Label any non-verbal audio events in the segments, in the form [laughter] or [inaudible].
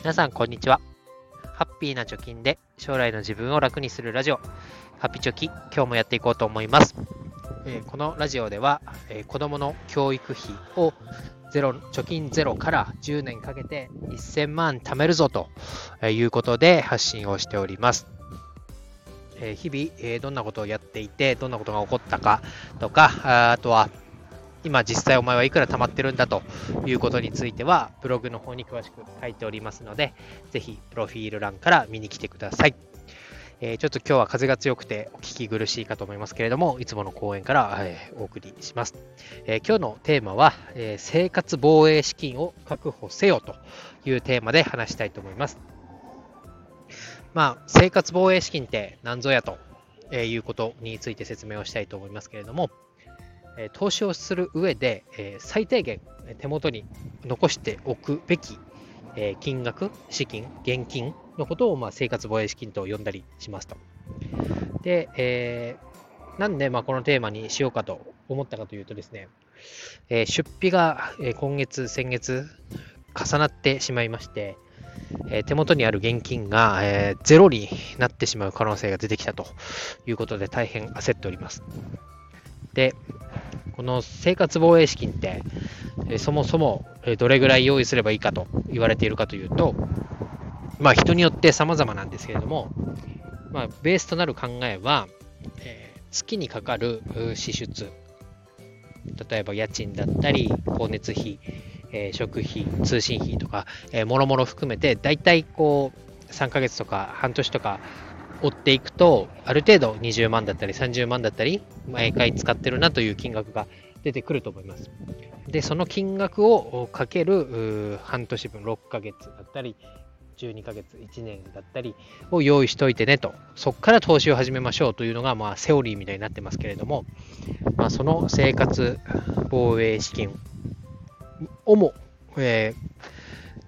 皆さん、こんにちは。ハッピーな貯金で将来の自分を楽にするラジオ、ハッピーチョキ、今日もやっていこうと思います。えーこのラジオでは、えー子供の教育費をゼロ貯金ゼロから10年かけて1000万貯めるぞということで発信をしております。え日々、えどんなことをやっていて、どんなことが起こったかとか、あとは今実際お前はいくら貯まってるんだということについてはブログの方に詳しく書いておりますので、ぜひプロフィール欄から見に来てください。えーちょっと今日は風が強くてお聞き苦しいかと思いますけれども、いつもの講演から、えーお送りします。えー今日のテーマは、えー生活防衛資金を確保せよというテーマで話したいと思います。まあ、生活防衛資金って何ぞやとえーいうことについて説明をしたいと思いますけれども、え投資をする上で、え最低限手元に残しておくべき、え金額、資金、現金のことを、ま、生活防衛資金と呼んだりしますと。で、えなんで、まあ、このテーマにしようかと思ったかというとですね、え出費が、え今月、先月重なってしまいまして、え手元にある現金が、えゼロになってしまう可能性が出てきたということで大変焦っております。で、この生活防衛資金って、えそもそもえどれぐらい用意すればいいかと言われているかというと、まあ人によって様々なんですけれども、まあベースとなる考えは、えー月にかかる支出、例えば家賃だったり、光熱費、えー食費、通信費とか、えー、もろもろ含めて、だいたいこう、3ヶ月とか半年とか追っていくと、ある程度20万だったり30万だったり、毎回使ってるなという金額が出てくると思います。で、その金額をかける半年分、6ヶ月だったり、12ヶ月、1年だったりを用意しておいてねと、そこから投資を始めましょうというのが、まあ、セオリーみたいになってますけれども、まあ、その生活防衛資金をも、えー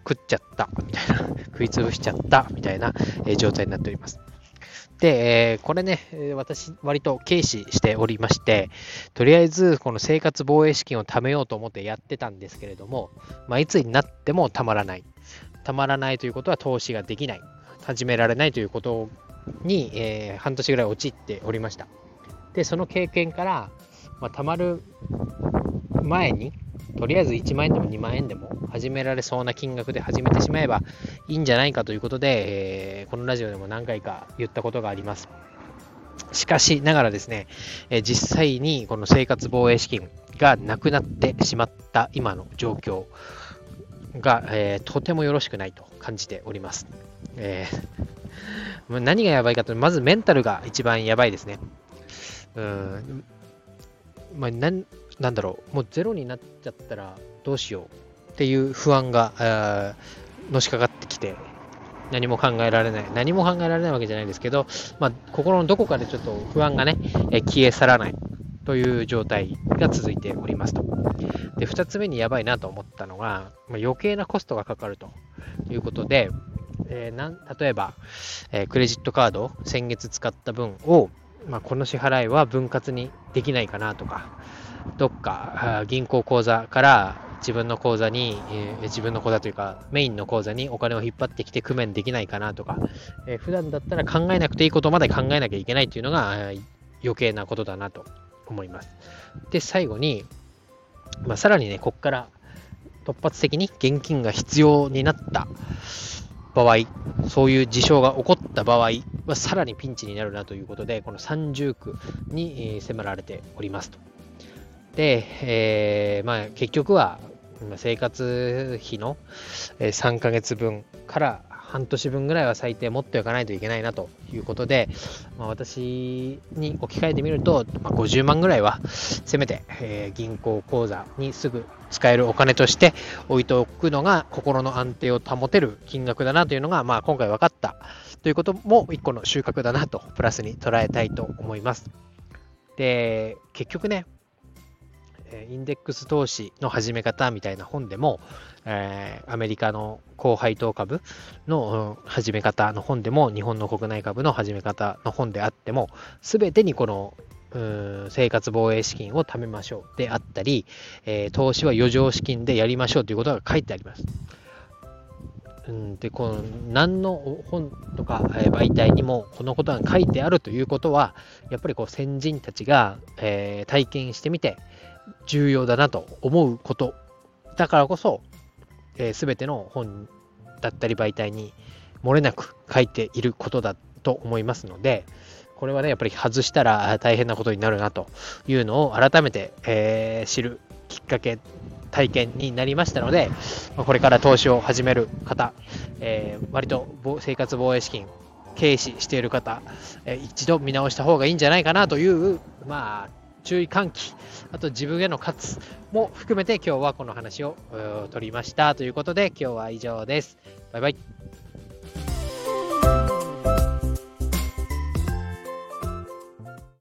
食っちゃったみたいな、食いつぶしちゃったみたいな、え状態になっております。で、えこれね、え私、割と軽視しておりまして、とりあえず、この生活防衛資金を貯めようと思ってやってたんですけれども、まあ、いつになってもたまらない。たまらないということは投資ができない。始められないということに、えー半年ぐらい陥っておりました。で、その経験から、まあ、まる前に、とりあえず1万円でも2万円でも始められそうな金額で始めてしまえばいいんじゃないかということで、えーこのラジオでも何回か言ったことがあります。しかしながらですね、えー実際にこの生活防衛資金がなくなってしまった今の状況が、えーとてもよろしくないと感じております。えー [laughs] 何がやばいかというと、まずメンタルが一番やばいですね。うん、まあ、なんなんだろう、もうゼロになっちゃったらどうしようっていう不安がのしかかってきて、何も考えられない、何も考えられないわけじゃないですけど、まあ、心のどこかでちょっと不安がね、え消え去らないという状態が続いておりますと。で、2つ目にやばいなと思ったのが、まあ、余計なコストがかかるということで、えーなん例えば、えークレジットカード、先月使った分を、まあ、この支払いは分割にできないかなとか、どっか銀行口座から自分の口座に、え自分の口座というかメインの口座にお金を引っ張ってきて工面できないかなとか、えー普段だったら考えなくていいことまで考えなきゃいけないというのがえー余計なことだなと思います。で、最後に、まあ、さらにね、ここから突発的に現金が必要になった場合、そういう事象が起こった場合はさらにピンチになるなということで、この三重苦に迫られておりますと。で、えーまあ、結局は生活費の3ヶ月分から半年分ぐらいは最低持っておかないといけないなということで、まあ、私に置き換えてみると、まあ、50万ぐらいはせめて、えー銀行口座にすぐ使えるお金として置いておくのが心の安定を保てる金額だなというのが、まあ、今回分かったということも一個の収穫だなとプラスに捉えたいと思います。で、結局ね、インデックス投資の始め方みたいな本でも、えーアメリカの高配当株の始め方の本でも、日本の国内株の始め方の本であっても、すべてにこの生活防衛資金を貯めましょうであったり、えー投資は余剰資金でやりましょうということが書いてあります。うん。でこの何の本とか、媒体にもこのことが書いてあるということはやっぱりこう先人たちが、えー、体験してみて重要だなと思うこと。だからこそ、えー、全ての本だったり媒体に漏れなく書いていることだと思いますのでこれはねやっぱり外したら大変なことになるなというのを改めて、えー、知るきっかけ体験になりましたので、これから投資を始める方、えー、割と生活防衛資金、軽視している方、えー、一度見直した方がいいんじゃないかなという、まあ、注意喚起、あと自分への喝も含めて今日はこの話を取りましたということで今日は以上です。バイバイ。